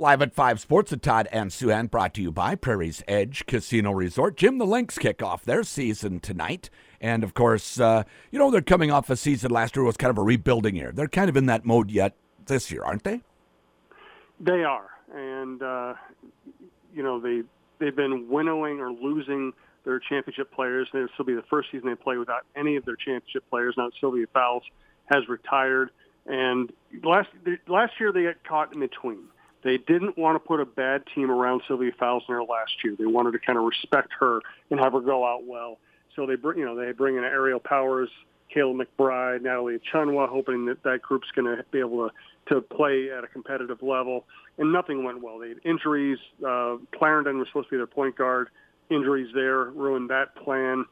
Live at 5 Sports with Todd and Souhan, brought to you by Prairie's Edge Casino Resort. Jim, the Lynx kick off their season tonight. And of course, uh, you know, they're coming off a season last year was kind of a rebuilding year. They're kind of in that mode yet this year, aren't they? They are. And, uh, you know, they, they've been winnowing or losing their championship players. And This will be the first season they play without any of their championship players. Now, Sylvia Fowles has retired. And last last year they got caught in between. They didn't want to put a bad team around Sylvia there last year. They wanted to kind of respect her and have her go out well. So they bring, you know, they bring in Aerial Powers, Kayla McBride, Natalie Achonwa, hoping that that group's going to be able to to play at a competitive level. And nothing went well. They had injuries. Uh, Clarendon was supposed to be their point guard. Injuries there ruined that plan.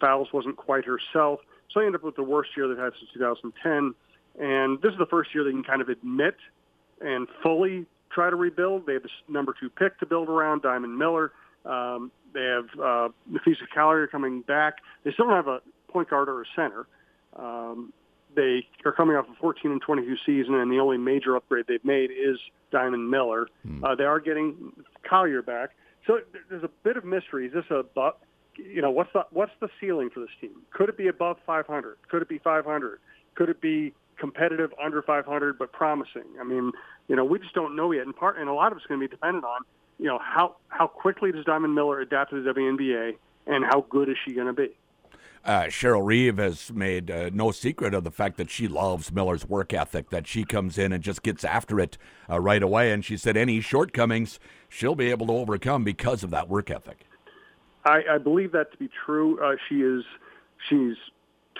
Fowles wasn't quite herself. So they ended up with the worst year they've had since 2010. And this is the first year they can kind of admit and fully try to rebuild. They have the number two pick to build around, Diamond Miller. Um, they have uh, Napheesa Collier coming back. They still don't have a point guard or a center. Um, they are coming off a 14 and 22 season, and the only major upgrade they've made is Diamond Miller. Mm. Uh, they are getting Collier back, so there's a bit of mystery. Is this a you know what's the what's the ceiling for this team? Could it be above 500? Could it be 500? Could it be competitive under 500 but promising? I mean, you know, we just don't know yet. And part and a lot of it's going to be dependent on you know how how quickly does Diamond Miller adapt to the WNBA and how good is she going to be. Uh, Cheryl Reeve has made uh, no secret of the fact that she loves Miller's work ethic, that she comes in and just gets after it uh, right away. And she said any shortcomings she'll be able to overcome because of that work ethic. I, I believe that to be true. Uh, she is she's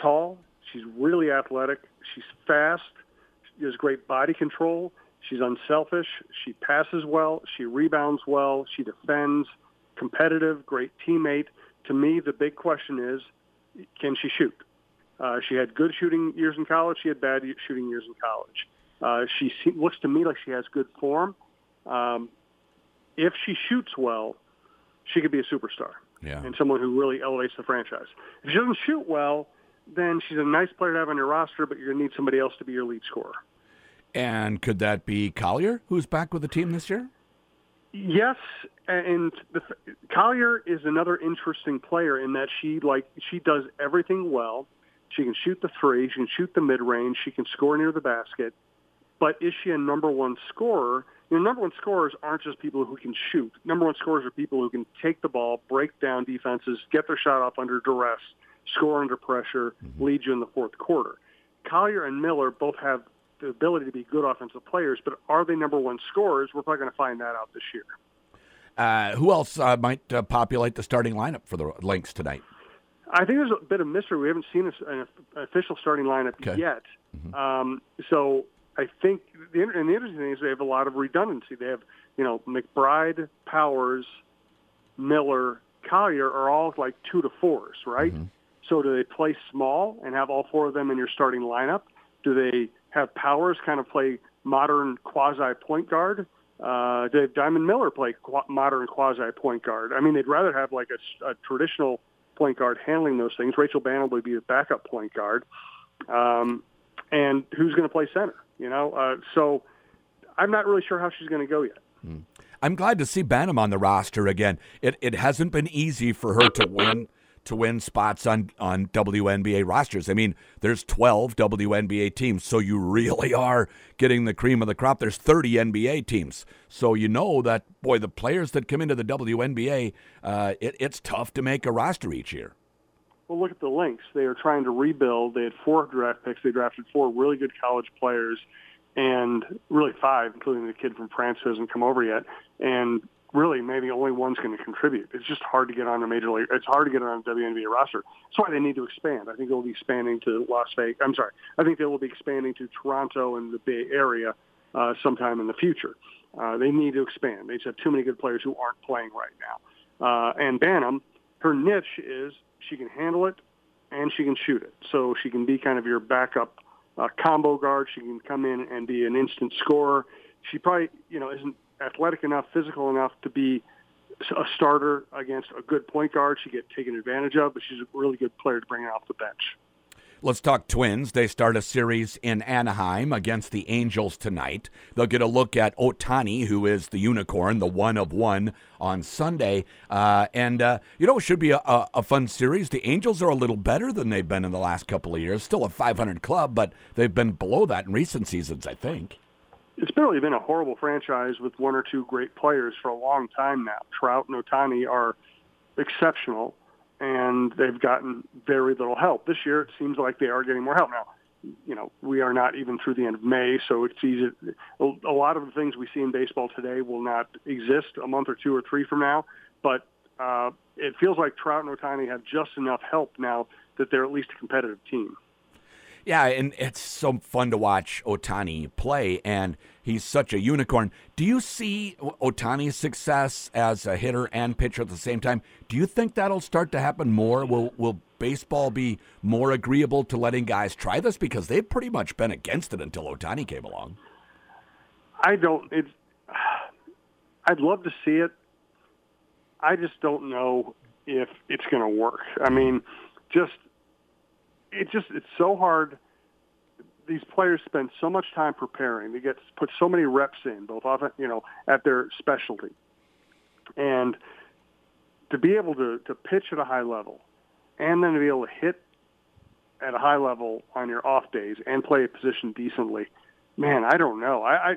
tall, she's really athletic, she's fast, she has great body control, she's unselfish, she passes well, she rebounds well, she defends, competitive, great teammate. To me, the big question is can she shoot? Uh, she had good shooting years in college. She had bad shooting years in college. Uh, she looks to me like she has good form. Um, if she shoots well, she could be a superstar yeah. and someone who really elevates the franchise. If she doesn't shoot well, then she's a nice player to have on your roster, but you're going to need somebody else to be your lead scorer. And could that be Collier, who's back with the team this year? Yes, and the, Collier is another interesting player in that she like she does everything well. She can shoot the three, she can shoot the mid range, she can score near the basket. But is she a number one scorer? You know, number one scorers aren't just people who can shoot. Number one scorers are people who can take the ball, break down defenses, get their shot off under duress, score under pressure, mm-hmm. lead you in the fourth quarter. Collier and Miller both have the ability to be good offensive players, but are they number one scorers? We're probably going to find that out this year. Uh, who else uh, might uh, populate the starting lineup for the Lynx tonight? I think there's a bit of mystery. We haven't seen an official starting lineup okay. yet. Mm-hmm. Um, so I think the and the interesting thing is they have a lot of redundancy. They have you know McBride, Powers, Miller, Collier are all like two to fours, right? Mm-hmm. So do they play small and have all four of them in your starting lineup? Do they have Powers kind of play modern quasi point guard? Uh, Dave Diamond Miller play qu- modern quasi point guard. I mean, they'd rather have like a, a traditional point guard handling those things. Rachel Banham would be the backup point guard. Um, and who's going to play center? You know, uh, so I'm not really sure how she's going to go yet. Hmm. I'm glad to see Banham on the roster again. It it hasn't been easy for her to win to win spots on, on WNBA rosters. I mean, there's 12 WNBA teams, so you really are getting the cream of the crop. There's 30 NBA teams, so you know that, boy, the players that come into the WNBA, uh, it, it's tough to make a roster each year. Well, look at the Lynx. They are trying to rebuild. They had four draft picks. They drafted four really good college players, and really five, including the kid from France who hasn't come over yet. And really maybe only one's going to contribute. It's just hard to get on a major league. It's hard to get on a WNBA roster. That's why they need to expand. I think they'll be expanding to Las Vegas. I'm sorry. I think they will be expanding to Toronto and the Bay Area uh, sometime in the future. Uh, they need to expand. They just have too many good players who aren't playing right now. Uh, and Banham, her niche is she can handle it and she can shoot it. So she can be kind of your backup uh, combo guard. She can come in and be an instant scorer. She probably, you know, isn't athletic enough, physical enough to be a starter against a good point guard. She get taken advantage of, but she's a really good player to bring off the bench. Let's talk Twins. They start a series in Anaheim against the Angels tonight. They'll get a look at Ohtani, who is the unicorn, the one of one, on Sunday. Uh, and, uh, you know, it should be a, a, fun series. The Angels are a little better than they've been in the last couple of years. Still a 500 club, but they've been below that in recent seasons, I think. It's really been a horrible franchise with one or two great players for a long time now. Trout and Ohtani are exceptional and they've gotten very little help. This year, it seems like they are getting more help. Now, you know, we are not even through the end of May, so it's easy. A lot of the things we see in baseball today will not exist a month or two or three from now. But uh, it feels like Trout and Ohtani have just enough help now that they're at least a competitive team. Yeah, and it's so fun to watch Ohtani play, and he's such a unicorn. Do you see Ohtani's success as a hitter and pitcher at the same time? Do you think that'll start to happen more? Will will baseball be more agreeable to letting guys try this because they've pretty much been against it until Ohtani came along? I don't. It's. I'd love to see it. I just don't know if it's going to work. I mean, just it just it's so hard. These players spend so much time preparing. They get put so many reps in, both often you know at their specialty, and to be able to to pitch at a high level, and then to be able to hit at a high level on your off days and play a position decently, man, I don't know. I, I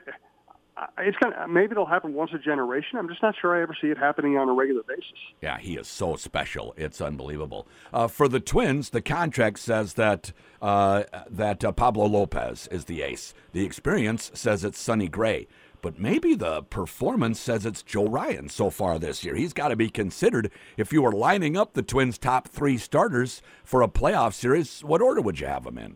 it's kind of maybe it'll happen once a generation. I'm just not sure I ever see it happening on a regular basis. Yeah, he is so special. It's unbelievable. Uh, for the Twins, the contract says that uh, that uh, Pablo Lopez is the ace. The experience says it's Sonny Gray. But maybe the performance says it's Joe Ryan so far this year. He's got to be considered. If you were lining up the Twins' top three starters for a playoff series, what order would you have them in?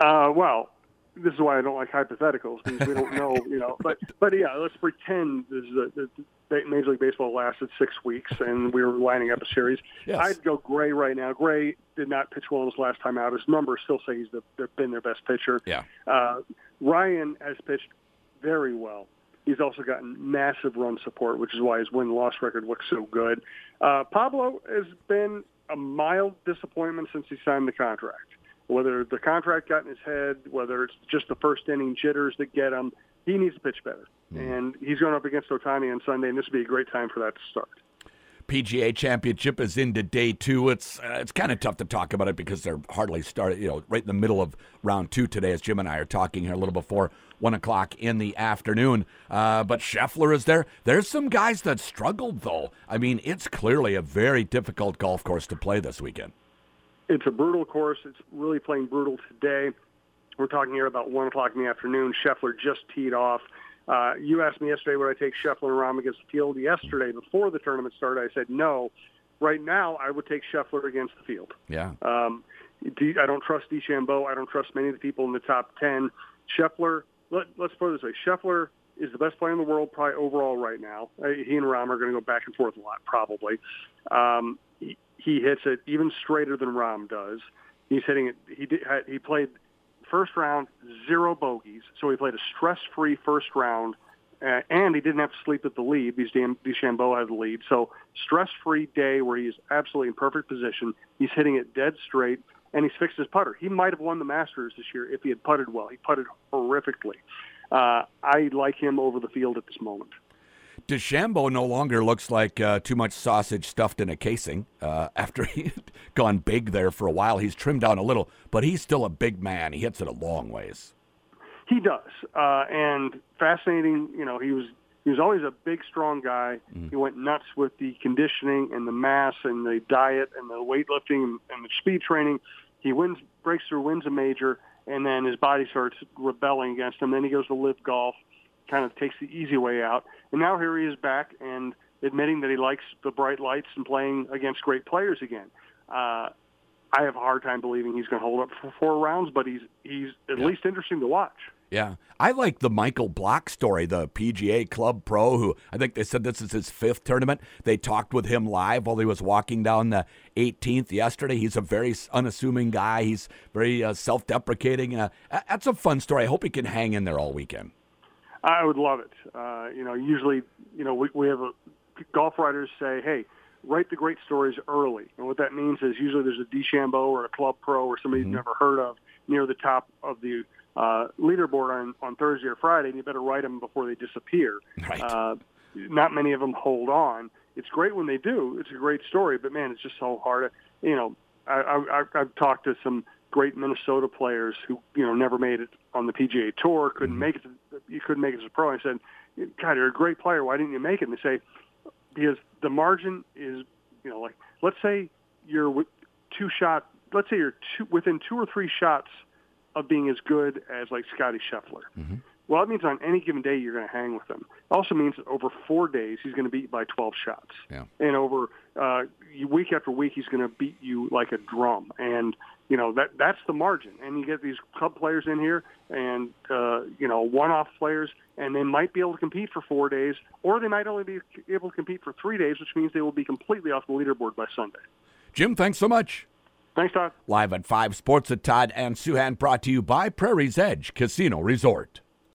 Uh, well, this is why I don't like hypotheticals because we don't know, you know. But but yeah, let's pretend this is a, Major League Baseball lasted six weeks and we were lining up a series. Yes. I'd go Gray right now. Gray did not pitch well his last time out. His numbers still say he's the, been their best pitcher. Yeah. Uh, Ryan has pitched very well. He's also gotten massive run support, which is why his win loss record looks so good. Uh, Pablo has been a mild disappointment since he signed the contract whether the contract got in his head, whether it's just the first inning jitters that get him, he needs to pitch better. Mm. And he's going up against Ohtani on Sunday, and this would be a great time for that to start. PGA Championship is into day two. It's uh, it's kind of tough to talk about it because they're hardly started. You know, right in the middle of round two today, as Jim and I are talking here a little before one o'clock in the afternoon. Uh, but Scheffler is there. There's some guys that struggled though. I mean, it's clearly a very difficult golf course to play this weekend. It's a brutal course. It's really playing brutal today. We're talking here about 1 o'clock in the afternoon. Scheffler just teed off. Uh, you asked me yesterday would I take Scheffler and Rahm against the field. Yesterday, before the tournament started, I said no. Right now, I would take Scheffler against the field. Yeah. Um, I don't trust DeChambeau. I don't trust many of the people in the top 10. Scheffler, let, us put it this way. Scheffler is the best player in the world probably overall right now. Uh, he and Rahm are going to go back and forth a lot probably. Um, he hits it even straighter than Rahm does. He's hitting it. He did, he played first round zero bogeys, so he played a stress-free first round, uh, and he didn't have to sleep at the lead because DeChambeau had the lead. So stress-free day where he's absolutely in perfect position. He's hitting it dead straight, and he's fixed his putter. He might have won the Masters this year if he had putted well. He putted horrifically. Uh, I like him over the field at this moment. DeChambeau no longer looks like uh, too much sausage stuffed in a casing. Uh, after he'd gone big there for a while, he's trimmed down a little, but he's still a big man. He hits it a long ways. He does, uh, and fascinating. You know, he was he was always a big, strong guy. Mm. He went nuts with the conditioning and the mass and the diet and the weightlifting and the speed training. He wins, breaks through, wins a major, and then his body starts rebelling against him. Then he goes to LIV golf kind of takes the easy way out. And now here he is back and admitting that he likes the bright lights and playing against great players again. Uh, I have a hard time believing he's going to hold up for four rounds, but he's he's at yeah. least interesting to watch. Yeah, I like the Michael Block story, the PGA Club Pro, who I think they said this is his fifth tournament. They talked with him live while he was walking down the 18th yesterday. He's a very unassuming guy. He's very uh, self-deprecating. Uh, that's a fun story. I hope he can hang in there all weekend. I would love it. Uh, you know, usually, you know, we, we have a, golf writers say, hey, write the great stories early. And what that means is usually there's a DeChambeau or a club pro or somebody mm-hmm. you've never heard of near the top of the uh, leaderboard on, on Thursday or Friday, and you better write them before they disappear. Right. Uh, not many of them hold on. It's great when they do. It's a great story, but man, it's just so hard. You know, I, I, I've talked to some great Minnesota players who you know never made it on the PGA Tour, couldn't mm-hmm. make it. To, you couldn't make it as a pro. I said, God, you're a great player. Why didn't you make it? And they say, because the margin is, you know, like let's say you're two shot. Let's say you're two, within two or three shots of being as good as like Scotty Scheffler. Mm-hmm. Well, that means on any given day you're going to hang with him. It also means that over four days he's going to beat you by 12 shots. Yeah. And over uh, week after week he's going to beat you like a drum. And you know that that's the margin. And you get these club players in here, and uh, you know one-off players, and they might be able to compete for four days, or they might only be able to compete for three days, which means they will be completely off the leaderboard by Sunday. Jim, thanks so much. Thanks, Todd. Live at 5 Sports at Todd and Souhan, brought to you by Prairie's Edge Casino Resort.